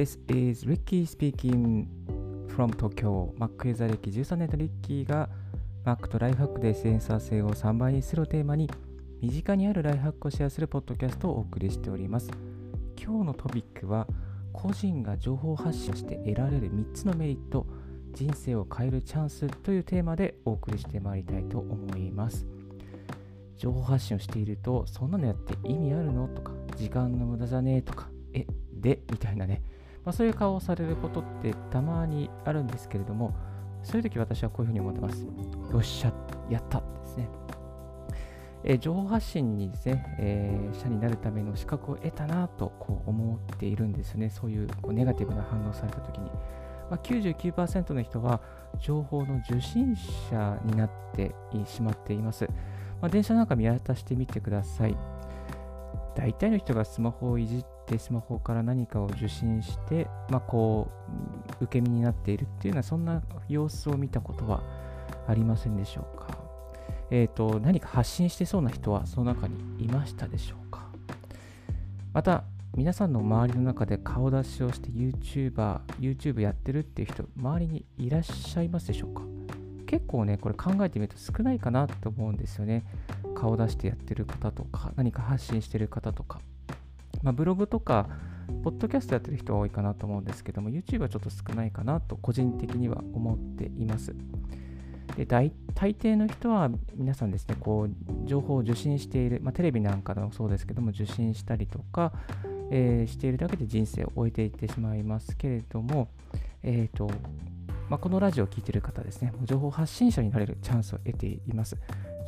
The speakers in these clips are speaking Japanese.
this is Ricky speaking from Tokyo. Mac ユーザー歴13年のリッキーが Mac とライフハックでセンサー性を3倍にするをテーマに身近にあるライフハックをシェアするポッドキャストをお送りしております。今日のトピックは個人が情報発信して得られる3つのメリット人生を変えるチャンスというテーマでお送りしてまいりたいと思います。情報発信をしていると、そんなのやって意味あるの？とか、時間の無駄じゃね？えとか、え、で？みたいなね、まあ、そういう顔をされることってたまにあるんですけれども、そういう時私はこういうふうに思ってます。よっしゃ、やったですね。えー、情報発信にですね、えー、社になるための資格を得たなとこう思っているんですね。そういうこうネガティブな反応された時に。まあ、99%の人は情報の受信者になってしまっています。まあ、電車なんか見渡してみてください。大体の人がスマホをいじってスマホから何かを受信して、まあ、こう受け身になっているっていうようなそんな様子を見たことはありませんでしょうか。えっ、ー、と何か発信してそうな人はその中にいましたでしょうか。また皆さんの周りの中で顔出しをして YouTuber、YouTube やってるっていう人、周りにいらっしゃいますでしょうか結構ね、これ考えてみると少ないかなと思うんですよね。顔出してやってる方とか、何か発信してる方とか。まあ、ブログとか、ポッドキャストやってる人は多いかなと思うんですけども、YouTube はちょっと少ないかなと個人的には思っています。で大抵の人は皆さんですね、こう情報を受信している、まあ、テレビなんかでもそうですけども、受信したりとか、えー、しているだけで人生を終えていってしまいますけれども、えーとまあ、このラジオを聴いている方ですね、情報発信者になれるチャンスを得ています。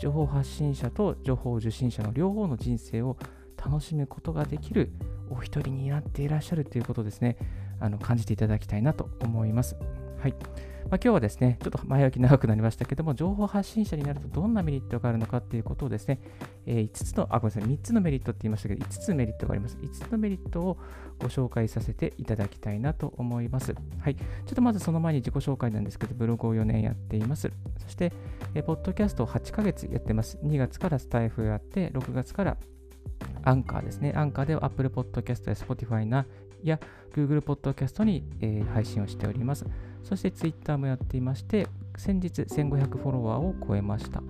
情報発信者と情報受信者の両方の人生を楽しむことができるお一人になっていらっしゃるということですね、あの感じていただきたいなと思います。はい。まあ、今日はですね、ちょっと前置き長くなりましたけども、情報発信者になるとどんなメリットがあるのかっていうことをですね、えー、5つの、あ、ごめんなさい、3つのメリットって言いましたけど、5つメリットがあります。5つのメリットをご紹介させていただきたいなと思います。はい。ちょっとまずその前に自己紹介なんですけど、ブログを4年やっています。そして、えー、ポッドキャストを8ヶ月やってます。2月からスタイフやって、6月からアンカーですね。アンカーでは Apple Podcast や Spotify なや Google Podcast に、えー、配信をしております。そして Twitter もやっていまして、先日1500フォロワーを超えました。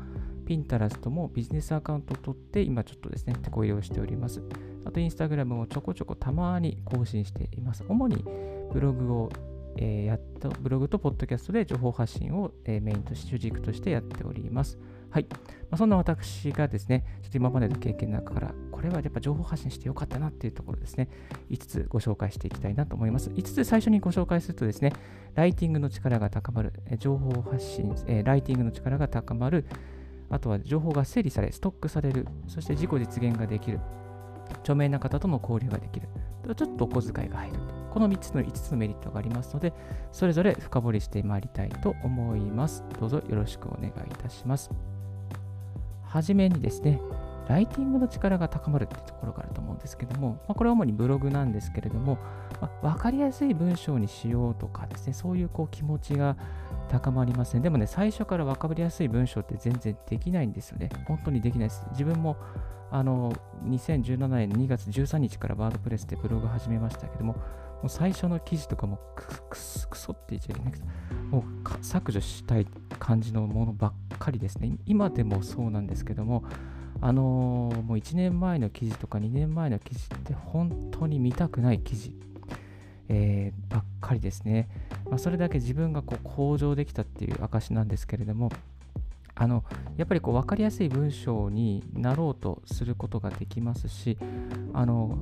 ピンタラストもビジネスアカウントを取って、今ちょっとですね、手こ入れをしております。あと、インスタグラムもちょこちょこたまに更新しています。主にブログを、えー、やっと、ブログとポッドキャストで情報発信を、えー、メインとして、主軸としてやっております。はい。まあ、そんな私がですね、ちょっと今までの経験の中から、これはやっぱ情報発信してよかったなっていうところですね、5つご紹介していきたいなと思います。5つ最初にご紹介するとですね、ライティングの力が高まる、情報発信、え、ライティングの力が高まる、あとは情報が整理され、ストックされる、そして自己実現ができる、著名な方との交流ができる、ちょっとお小遣いが入るこの3つの5つのメリットがありますので、それぞれ深掘りしてまいりたいと思います。どうぞよろしくお願いいたします。はじめにですね、ライティングの力が高まるっていうところがあると思うんですけども、まあ、これは主にブログなんですけれども、まあ、分かりやすい文章にしようとかですね、そういうこう気持ちが高まりません、でもね、最初から分かりやすい文章って全然できないんですよね。本当にできないです。自分もあの2017年2月13日からワードプレスでブログ始めましたけども、もう最初の記事とかもククソって言っちゃいけないけど、もう削除したい感じのものばっかりですね。今でもそうなんですけども、あのー、もう1年前の記事とか2年前の記事って本当に見たくない記事、えー、ばっかりですね。まあ、それだけ自分がこう向上できたっていう証なんですけれども、あのやっぱりこう分かりやすい文章になろうとすることができますし、あの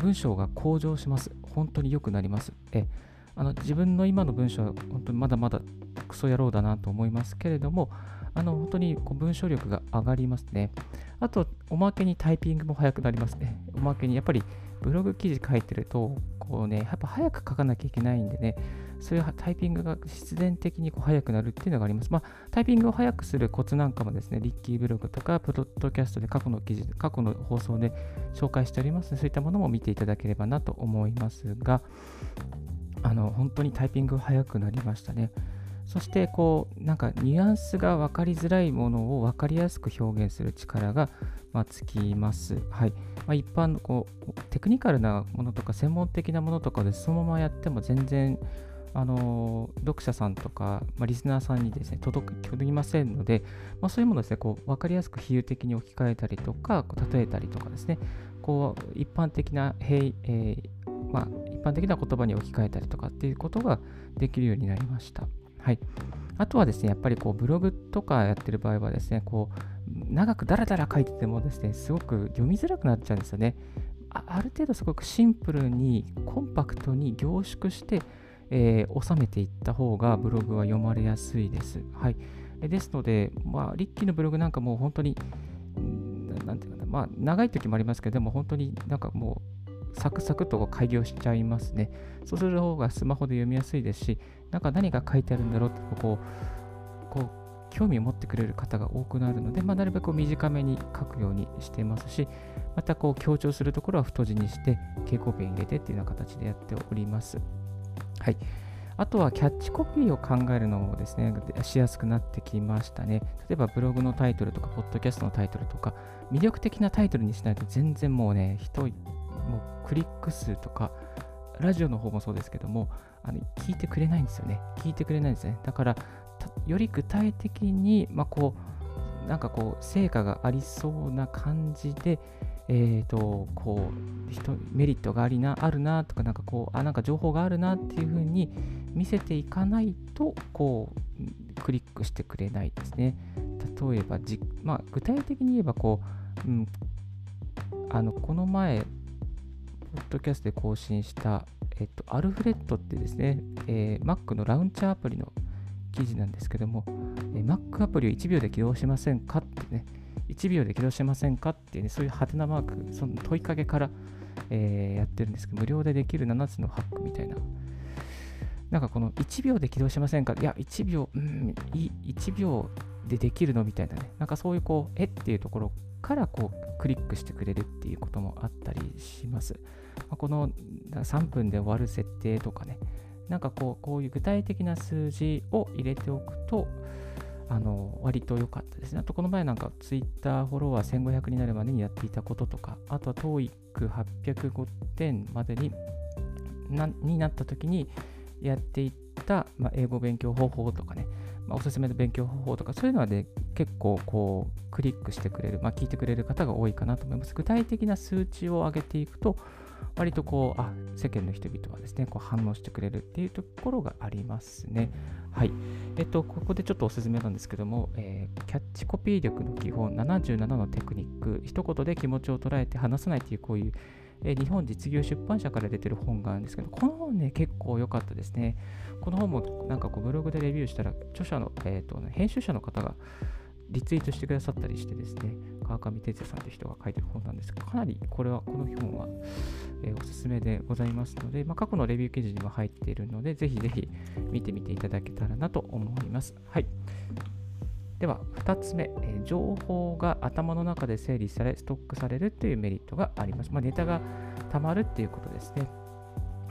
文章が向上します。本当に良くなります。えあの自分の今の文章は本当にまだまだクソ野郎だなと思いますけれども、あの本当にこう文章力が上がりますね。あと、おまけにタイピングも速くなりますね。おまけに、やっぱりブログ記事書いてると、こうね、やっぱ早く書かなきゃいけないんでね、そういうタイピングが必然的にこう速くなるっていうのがあります。まあ、タイピングを速くするコツなんかもですね、リッキーブログとか、プロッドキャストで過去の記事、過去の放送で紹介しておりますので、そういったものも見ていただければなと思いますが、あの、本当にタイピングが速くなりましたね。そしてこうなんかニュアンスが分かりづらいものを分かりやすく表現する力が、まあ、つきます。はいまあ、一般のこうテクニカルなものとか専門的なものとかでそのままやっても全然あの読者さんとか、まあ、リスナーさんにですね届きませんので、まあ、そういうものをですねこう分かりやすく比喩的に置き換えたりとか例えたりとかですねこう一般的な、えー、まあ、一般的な言葉に置き換えたりとかっていうことができるようになりました。はい、あとはですね、やっぱりこうブログとかやってる場合はですね、こう長くダラダラ書いててもですね、すごく読みづらくなっちゃうんですよね。ある程度すごくシンプルにコンパクトに凝縮して、えー、収めていった方がブログは読まれやすいです。はい、ですので、まあ、リッキーのブログなんかもう本当に、なんていうかな、まあ、長い時もありますけど、でも本当になんかもう、サクサクと開業しちゃいますね。そうする方がスマホで読みやすいですし、なんか何が書いてあるんだろうってこう、こう興味を持ってくれる方が多くなるので、まあ、なるべく短めに書くようにしてますし、またこう強調するところは太字にして、蛍光ペン入れてっていうような形でやっております。はい。あとはキャッチコピーを考えるのもですね、しやすくなってきましたね。例えばブログのタイトルとか、ポッドキャストのタイトルとか、魅力的なタイトルにしないと全然もうね、人、もうクリック数とか、ラジオの方もそうですけども、あの聞いてくれないんですよね。聞いてくれないんですね。だから、より具体的に、まあ、こう、なんかこう、成果がありそうな感じで、えーと、こうメリットがありなあるなとかなんかこうあなんか情報があるなっていうふうに見せていかないとこうクリックしてくれないですね。例えばじ、まあ、具体的に言えばこう、うん、あのこの前ポッドキャストで更新した、えっと、アルフレッドってですね、えー、Mac のラウンチャーアプリの記事なんですけども、えー、Mac アプリを1秒で起動しませんかってね、1秒で起動しませんかっていうね、そういう派手なマーク、その問いかけから、えー、やってるんですけど、無料でできる7つのハックみたいな。なんかこの1秒で起動しませんか？いや、1秒、うん、1秒でできるのみたいなね。なんかそういうこう、えっていうところからこうクリックしてくれるっていうこともあったりします。ま、この3分で終わる設定とかね、なんかこうこういう具体的な数字を入れておくと、あの割と良かったですね。あとこの前なんか Twitter フォロワー1500になるまでにやっていたこととか、あとは TOEIC805 点までになになった時にやっていった、まあ、英語勉強方法とかね、まあ、おすすめの勉強方法とか、そういうのはね、結構こうクリックしてくれる、まあ、聞いてくれる方が多いかなと思います。具体的な数値を上げていくと、割とこう、あ、世間の人々はですね、こう反応してくれるっていうところがありますね。はい。えっと、ここでちょっとおすすめなんですけども、えー、キャッチコピー力の基本77のテクニック、一言で気持ちを捉えて話さないという、こういう、えー、日本実業出版社から出てる本があるんですけど、この本ね、結構良かったですね。この本もなんかこうブログでレビューしたら、著者の、えーとね、編集者の方が、リツイートしてくださったりしてですね、川上哲也さんという人が書いてる本なんですが、かなりこれは、この本は、えー、おすすめでございますので、まあ、過去のレビュー記事にも入っているので、ぜひぜひ見てみていただけたらなと思います。はい。では、2つ目、えー、情報が頭の中で整理され、ストックされるというメリットがあります。まあ、ネタが溜まるっていうことですね。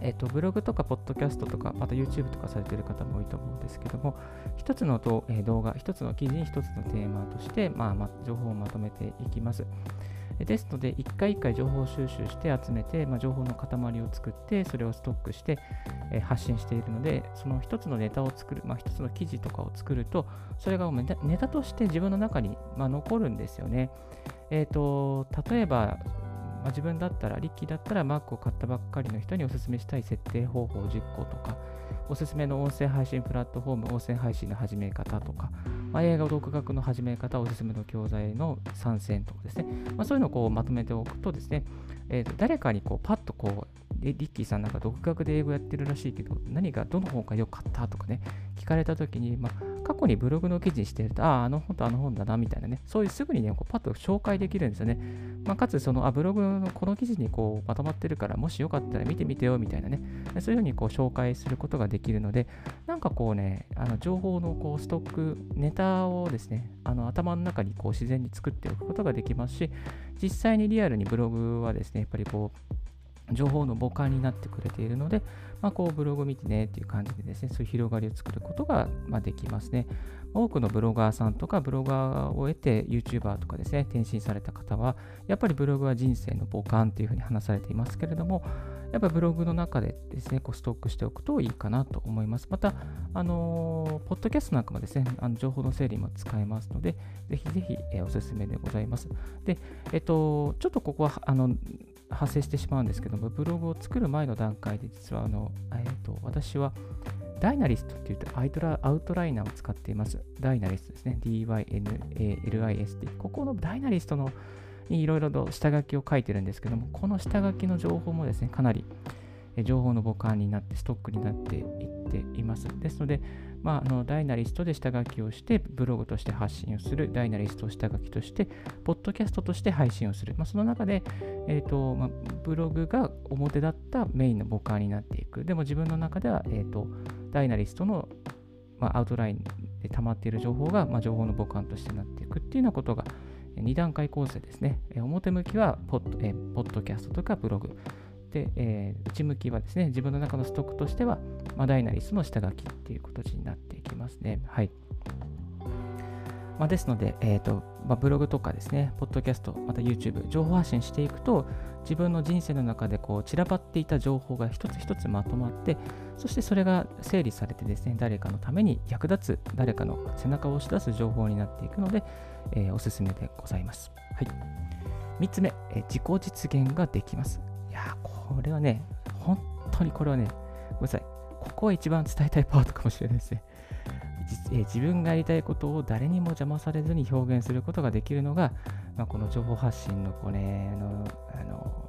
えっ、と、ブログとか、ポッドキャストとか、また YouTube とかされている方も多いと思うんですけども、一つの動,、画、一つの記事に一つのテーマとして、まあ、ま情報をまとめていきます。ですので、一回一回情報収集して集めて、まあ、情報の塊を作って、それをストックして、えー、発信しているので、その一つのネタを作る、まあ、一つの記事とかを作ると、それがネタとして自分の中に、まあ、残るんですよね。え、ー、と、例えば、まあ、自分だったら、リッキーだったら Mac を買ったばっかりの人にお勧めしたい設定方法10個とか、おすすめの音声配信プラットフォーム、音声配信の始め方とか、まあ、映画独学の始め方、おすすめの教材の参戦とかですね、まあ、そういうのをこうまとめておくとですね、えー、と誰かにこうパッとこう、リッキーさんなんか独学で英語やってるらしいけど、何がどの本が良かったとかね、聞かれたときに、まあ、過去にブログの記事にしてると、ああ、あの本とあの本だな、みたいなね、そういうすぐにね、こうパッと紹介できるんですよね。まあ、かつ、その、あ、ブログのこの記事にこうまとまってるから、もしよかったら見てみてよ、みたいなね、そういうふうにこう紹介することができるので、なんかこうね、あの情報のこうストック、ネタをですね、あの頭の中にこう自然に作っておくことができますし、実際にリアルにブログはですね、やっぱりこう、情報の母艦になってくれているので、まあ、こうブログ見てねっていう感じでですね、そういう広がりを作ることが、まできますね。多くのブロガーさんとかブロガーを得て YouTuber とかですね、転身された方は、やっぱりブログは人生の母艦っていうふうに話されていますけれども、やっぱりブログの中でですね、こうストックしておくといいかなと思います。また、あのー、ポッドキャストなんかもですね、あの情報の整理も使えますので、ぜひぜひ、えー、おすすめでございます。で、えっと、ちょっとここは、あの、発生してしまうんですけども、ブログを作る前の段階で、実はあの、えーと、私は、ダイナリストって言ってアイトラアウトライナーを使っています。ダイナリストですね。DYNALIST。ここのダイナリストのにいろいろと下書きを書いてるんですけども、この下書きの情報もですね、かなり情報の母艦になって、ストックになっていっています。ですので、まあ、あのダイナリストで下書きをして、ブログとして発信をする、ダイナリストを下書きとして、ポッドキャストとして配信をする。まあ、その中で、えーとまあ、ブログが表だったメインの母艦になっていく。でも自分の中では、えーと、ダイナリストの、まあ、アウトラインで溜まっている情報が、まあ、情報の母艦としてなっていくっていうようなことが、2段階構成ですね。表向きはポッド、えー、ポッドキャストとかブログ。で、えー、内向きはですね、自分の中のストックとしては、ま、ダイナリスの下書きっていう形になっていきますね。はい。まあ、ですので、えーとまあ、ブログとかですね、ポッドキャスト、また YouTube、情報発信していくと、自分の人生の中でこう散らばっていた情報が一つ一つまとまって、そしてそれが整理されてですね、誰かのために役立つ、誰かの背中を押し出す情報になっていくので、えー、おすすめでございます。はい。3つ目、えー、自己実現ができます。いやこれはね、本当にこれはね、ごめんなさい。ここは一番伝えたいパートかもしれないですね。え、自分がやりたいことを誰にも邪魔されずに表現することができるのが、まあ、この情報発信のこれ、のあの、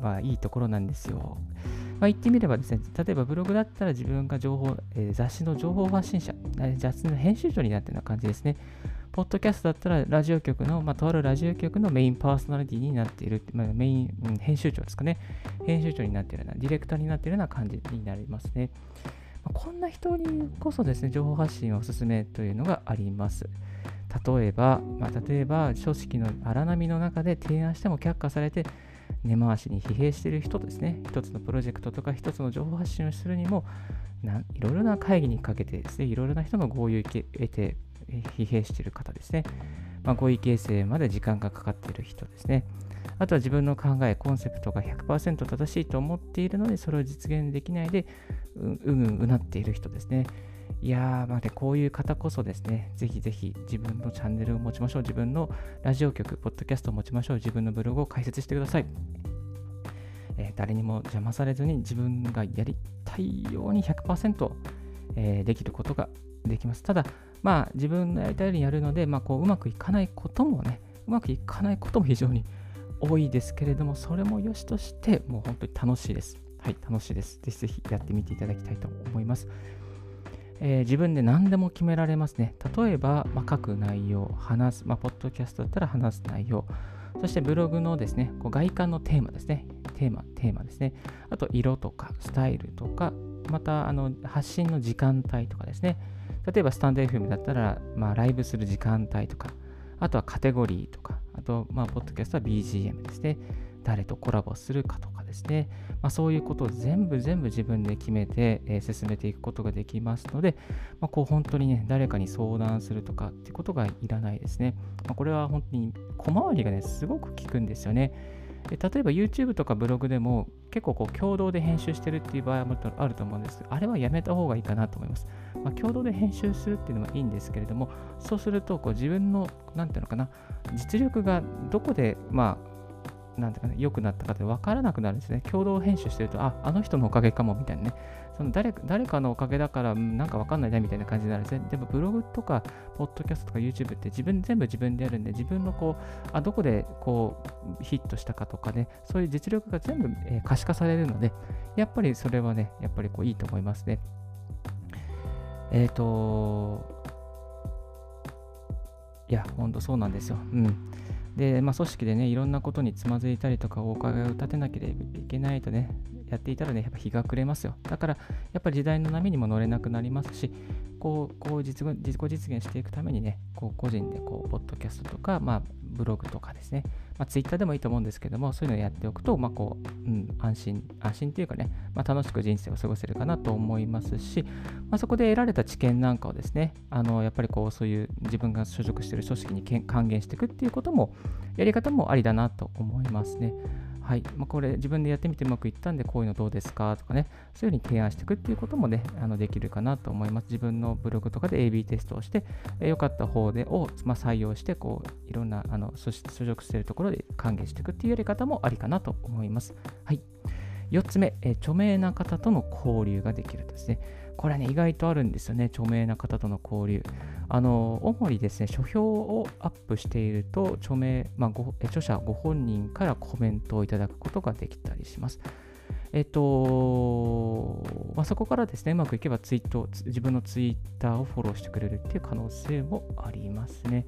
まあ、いいところなんですよ。まあ、言ってみればですね、例えばブログだったら自分が情報、えー、雑誌の情報発信者、雑誌の編集長になってるような感じですね。ポッドキャストだったらラジオ局の、まあ、とあるラジオ局のメインパーソナリティになっている、まあ、メイン、うん、編集長ですかね。編集長になっているような、ディレクターになっているような感じになりますね。まあ、こんな人にこそですね、情報発信をおすすめというのがあります。例えば、まあ、例えば、組織の荒波の中で提案しても却下されて、根回しに疲弊している人ですね、一つのプロジェクトとか一つの情報発信をするにも、いろいろな会議にかけてですね、いろいろな人の合意を得て疲弊している方ですね。まあ、合意形成まで時間がかかっている人ですね。あとは自分の考え、コンセプトが100%正しいと思っているので、それを実現できないで、ううんうなっている人ですね。いやー、まあね、こういう方こそですね、ぜひぜひ自分のチャンネルを持ちましょう。自分のラジオ局、ポッドキャストを持ちましょう。自分のブログを開設してください。えー、誰にも邪魔されずに自分がやりたいように100%、えー、できることができます。ただ、まあ、自分のやりたいようにやるので、まあ、こううまくいかないこともね、うまくいかないことも非常に多いですけれども、それも良しとして、もう本当に楽しいです。はい、楽しいです。ぜひぜひやってみていただきたいと思います。えー、自分で何でも決められますね。例えば、まあ、書く内容、話す、まあ、ポッドキャストだったら話す内容、そしてブログのですね、こう外観のテーマですね。テーマ、テーマですね。あと、色とか、スタイルとか、また、あの、発信の時間帯とかですね。例えば、スタンド FM だったら、まあ、ライブする時間帯とか、あとはカテゴリーとか、あと、まあ、ポッドキャストは BGM ですね。誰とコラボするかとかですね。まあ、そういうことを全部全部自分で決めて、えー、進めていくことができますので、まあ、こう本当にね、誰かに相談するとかってことがいらないですね。まあ、これは本当に小回りがね、すごく効くんですよね。で例えば YouTube とかブログでも結構こう共同で編集してるっていう場合もあると思うんですけど、あれはやめた方がいいかなと思います。まあ、共同で編集するっていうのはいいんですけれども、そうするとこう自分の、なんていうのかな、実力がどこで、まあ、なんていうかね、良くなったかって分からなくなるんですね。共同編集してると、あ、あの人のおかげかもみたいなね。その誰誰かのおかげだから、なんか分かんないなみたいな感じになるんですね。でも、ブログとか、ポッドキャストとか YouTube って自分、全部自分でやるんで、自分のこう、あ、どこでこう、ヒットしたかとかね、そういう実力が全部、え、可視化されるので、やっぱりそれはね、やっぱりこう、いいと思いますね。えっ、ー、と、いや、ほんとそうなんですよ。うん。で、まあ、組織でね、いろんなことにつまずいたりとか、お伺いを立てなければいけないとね、やっていたらね、やっぱ日が暮れますよ。だから、やっぱり時代の波にも乗れなくなりますし、こう、こう実自己実現していくためにね、こう個人でこう、ポッドキャストとか、まあ、ブログとかですね、まあ、Twitter でもいいと思うんですけども、そういうのをやっておくと、まあこううん、安心、安心っていうかね、まあ、楽しく人生を過ごせるかなと思いますし、まあ、そこで得られた知見なんかをですね、あのやっぱりこうそういう自分が所属している組織に還元していくっていうことも、やり方もありだなと思いますね。はい。まあ、これ自分でやってみてうまくいったんでこういうのどうですかとかね。そういうふうに提案していくっていうこともねあのできるかなと思います。自分のブログとかで AB テストをして良、えー、かった方でを、まあ、採用してこういろんなあの所属しているところで還元していくっていうやり方もありかなと思います。はい。4つ目、えー、著名な方との交流ができるとですね。これはね、意外とあるんですよね、著名な方との交流。あの、主にですね、書評をアップしていると、著名、まあ、ご著者ご本人からコメントをいただくことができたりします。えっと、まあ、そこからですね、うまくいけばツイート、自分のツイッターをフォローしてくれるっていう可能性もありますね。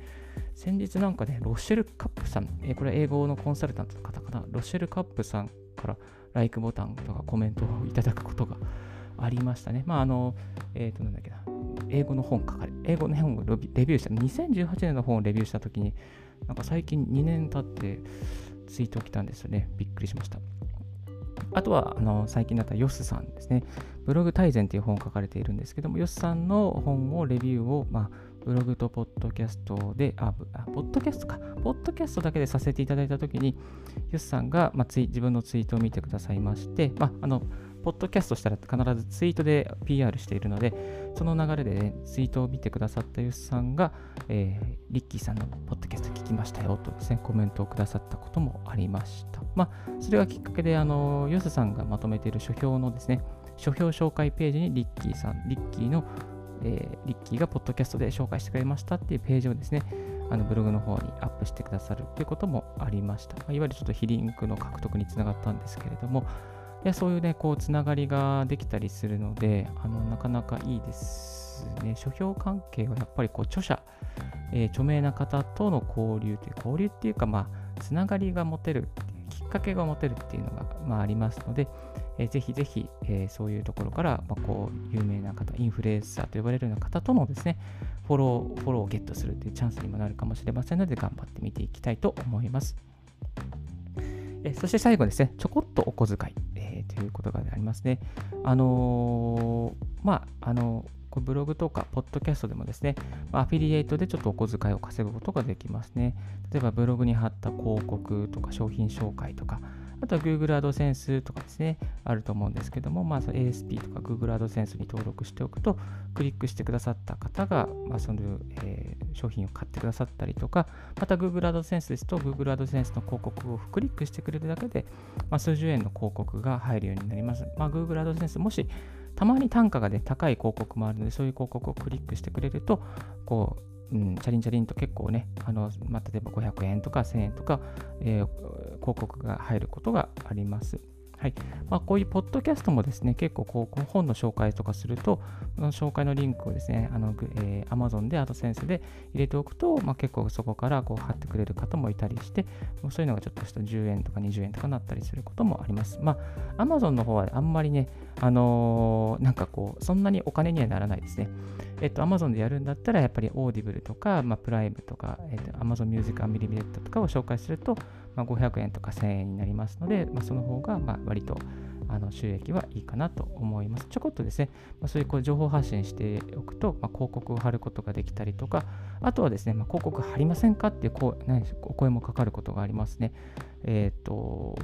先日なんかね、ロッシェル・カップさん、えこれ英語のコンサルタントの方かな、ロッシェル・カップさんから LIKE ボタンとかコメントをいただくことがありましたね。まあ、あの、えっ、ー、と、なんだっけな、英語の本書かれ、英語の本をレビューした、2018年の本をレビューしたときに、なんか最近2年経ってツイート来たんですよね。びっくりしました。あとは、あの最近だったヨスさんですね。ブログ大全という本を書かれているんですけども、ヨスさんの本をレビューを、まあ、ブログとポッドキャストで、あ、あポッドキャストか、ポッドキャストだけでさせていただいたときに、ヨスさんが、まあ、ツイ自分のツイートを見てくださいまして、まあ、あの、ポッドキャストしたら必ずツイートで PR しているので、その流れで、ね、ツイートを見てくださったユスさんが、えー、リッキーさんのポッドキャスト聞きましたよとですね、コメントをくださったこともありました。まあ、それがきっかけで、あの、ユスさんがまとめている書評のですね、書評紹介ページにリッキーさん、リッキーの、えー、リッキーがポッドキャストで紹介してくれましたっていうページをですね、あのブログの方にアップしてくださるということもありました。まあ、いわゆるちょっと非リンクの獲得につながったんですけれども、やそういうね、こう、つながりができたりするので、あの、なかなかいいですね。書評関係はやっぱりこう、著者、えー、著名な方との交流という、交流っていうか、まあ、つながりが持てるきっかけが持てるっていうのが、まあ、ありますので、えー、ぜひぜひ、えー、そういうところから、まあ、こう有名な方、インフルエンサーと呼ばれるような方とのですね、フォロー、フォローをゲットするというチャンスにもなるかもしれませんので、頑張ってみていきたいと思います。えそして最後ですね、ちょこっとお小遣い、ということがありますね。あのー、まあ、あの、ブログとか、ポッドキャストでもですね、アフィリエイトでちょっとお小遣いを稼ぐことができますね。例えばブログに貼った広告とか商品紹介とか、あとは Google AdSense とかですね、あると思うんですけども、まあ、ASP とか Google AdSense に登録しておくと、クリックしてくださった方が、まあ、その、えー、商品を買ってくださったりとか、また Google AdSense ですと、Google AdSense の広告をクリックしてくれるだけで、まあ、数十円の広告が入るようになります。まあ、Google AdSense、もしたまに単価が、ね、高い広告もあるので、そういう広告をクリックしてくれると、こう、うん、チャリンチャリンと結構ね、あのまあ、例えば500円とか1000円とか、えー、広告が入ることがあります。はいまあ、こういうポッドキャストもですね、結構こう本の紹介とかすると、その紹介のリンクをですね、あのえー、Amazon で AdSense で入れておくと、まあ、結構そこからこう貼ってくれる方もいたりして、そういうのがちょっとした10円とか20円とかなったりすることもあります。まあ、Amazon の方はあんまりね、あのー、なんかこう、そんなにお金にはならないですね。えっと、Amazon でやるんだったら、やっぱり Audible とか、まあ、プライムとか、えっと、Amazon Music Unlimited とかを紹介すると、まあ、500円とか1000円になりますので、まあ、その方が、まあ、割と、あの収益はいいかなと思います。ちょこっとですね、まあ、そういうこう情報発信しておくと、まあ、広告を貼ることができたりとか、あとはですね、まあ、広告貼りませんかっていうこう、ね、お声もかかることがありますね。えっ、と、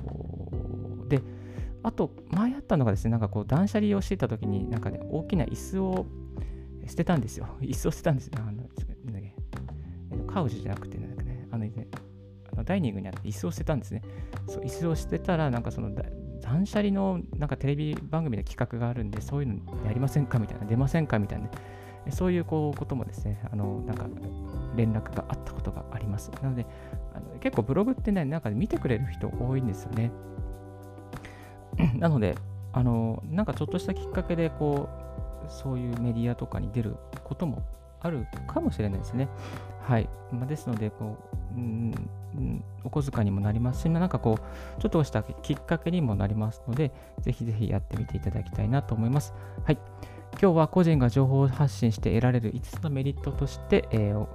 で、あと、前あったのがですね、なんかこう断捨離をしていたときに、なんかね、大きな椅子を捨てたんですよ。椅子を捨てたんですよ。あのカウジじゃなくて、なんかね、あのね、ダイニングにあって椅子を捨てたんですね。そう椅子を捨てたら、なんかその断捨離のなんかテレビ番組の企画があるんで、そういうのやりませんかみたいな、出ませんかみたいな、ねそういうこうこともですね、あのなんか連絡があったことがあります。なので、あの結構ブログってね、なんか見てくれる人多いんですよね。なので、あのなんかちょっとしたきっかけでこうそういうメディアとかに出ることもあるかもしれないですね。はい。まあ、ですので、こう、うん、お小遣いにもなりますし、なんかこう、ちょっとしたきっかけにもなりますので、ぜひぜひやってみていただきたいなと思います。はい。今日は個人が情報を発信して得られる5つのメリットとして、えー、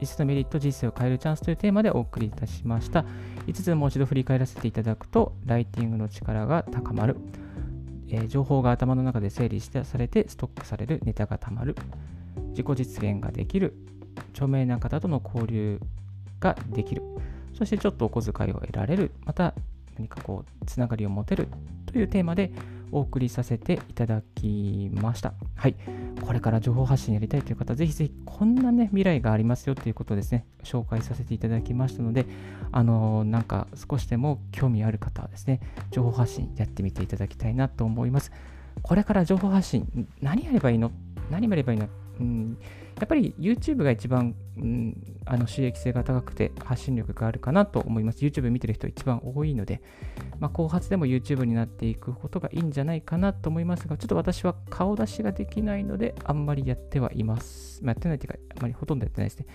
5つのメリット、人生を変えるチャンスというテーマでお送りいたしました。5つもう一度振り返らせていただくと、ライティングの力が高まる。えー、情報が頭の中で整理してされてストックされるネタがたまる。自己実現ができる。著名な方との交流ができる。そしてちょっとお小遣いを得られる。また何かこう、つながりを持てるというテーマでお送りさせていただきました。はい。これから情報発信やりたいという方、ぜひぜひこんなね、未来がありますよということですね、紹介させていただきましたので、あのー、なんか少しでも興味ある方はですね、情報発信やってみていただきたいなと思います。これから情報発信、何やればいいの？何やればいいの？うん、やっぱり YouTube が一番、うん、あの収益性が高くて発信力があるかなと思います。YouTube 見てる人一番多いので、まあ、後発でも YouTube になっていくことがいいんじゃないかなと思いますが、ちょっと私は顔出しができないので、あんまりやってはいます。まあ、やってないというか、あまりほとんどやってないですね。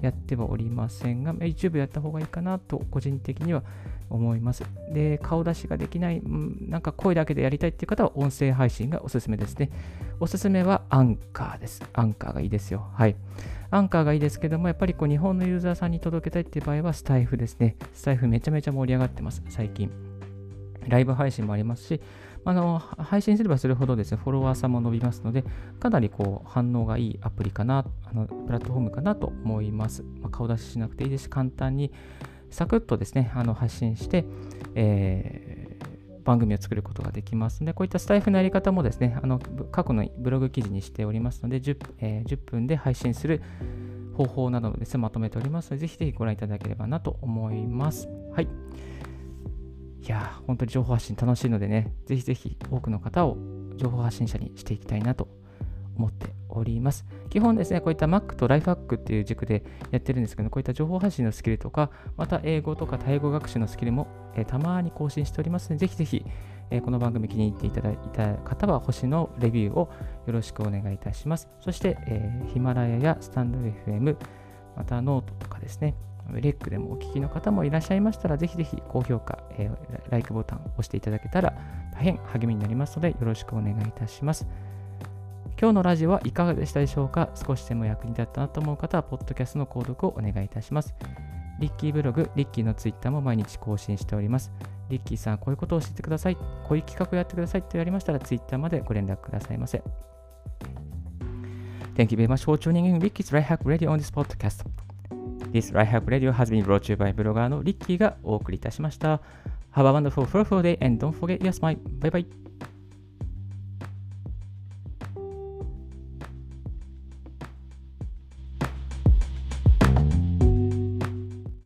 やってはおりませんが、YouTube やった方がいいかなと個人的には思います。で、顔出しができない、なんか声だけでやりたいっていう方は音声配信がおすすめですね。おすすめはアンカーです。アンカーがいいですよ。はい。アンカーがいいですけども、やっぱりこう日本のユーザーさんに届けたいっていう場合はスタイフですね。スタイフめちゃめちゃ盛り上がってます、最近。ライブ配信もありますし、あの配信すればするほどですね、フォロワーさんも伸びますので、かなりこう反応がいいアプリかな、あのプラットフォームかなと思います。まあ、顔出ししなくていいですし、簡単にサクッとですね、あの発信して、えー、番組を作ることができますので、こういったスタイフのやり方もですね、あの過去のブログ記事にしておりますので10、えー、10分で配信する方法などをです、ね、まとめておりますので、ぜひぜひご覧いただければなと思います。はい。いや本当に情報発信楽しいのでね、ぜひぜひ多くの方を情報発信者にしていきたいなと思っております。基本ですね、こういった Mac と Lifehack っていう軸でやってるんですけど、こういった情報発信のスキルとか、また英語とかタイ語学習のスキルも、えー、たまに更新しておりますので、ぜひぜひ、えー、この番組気に入っていただいた方は星のレビューをよろしくお願いいたします。そして、えー、ヒマラヤやスタンド FM、またノートとかですね、レックでもお聞きの方もいらっしゃいましたら、ぜひぜひ高評価、えー、ライクボタンを押していただけたら大変励みになりますので、よろしくお願いいたします。今日のラジオはいかがでしたでしょうか？少しでも役に立ったなと思う方は、ポッドキャストの購読をお願いいたします。リッキーブログ、リッキーのツイッターも毎日更新しております。リッキーさん、こういうことを教えてください。こういう企画をやってくださいとやりましたら、ツイッターまでご連絡くださいませ。Thank you very much for tuning in Ricky's Right Hack Radio on this podcast. This Right Hack Radio has been brought to you by ブロガーのリッキーがお送りいたしました。Have a wonderful, fruitful day and don't forget your smile. Bye bye.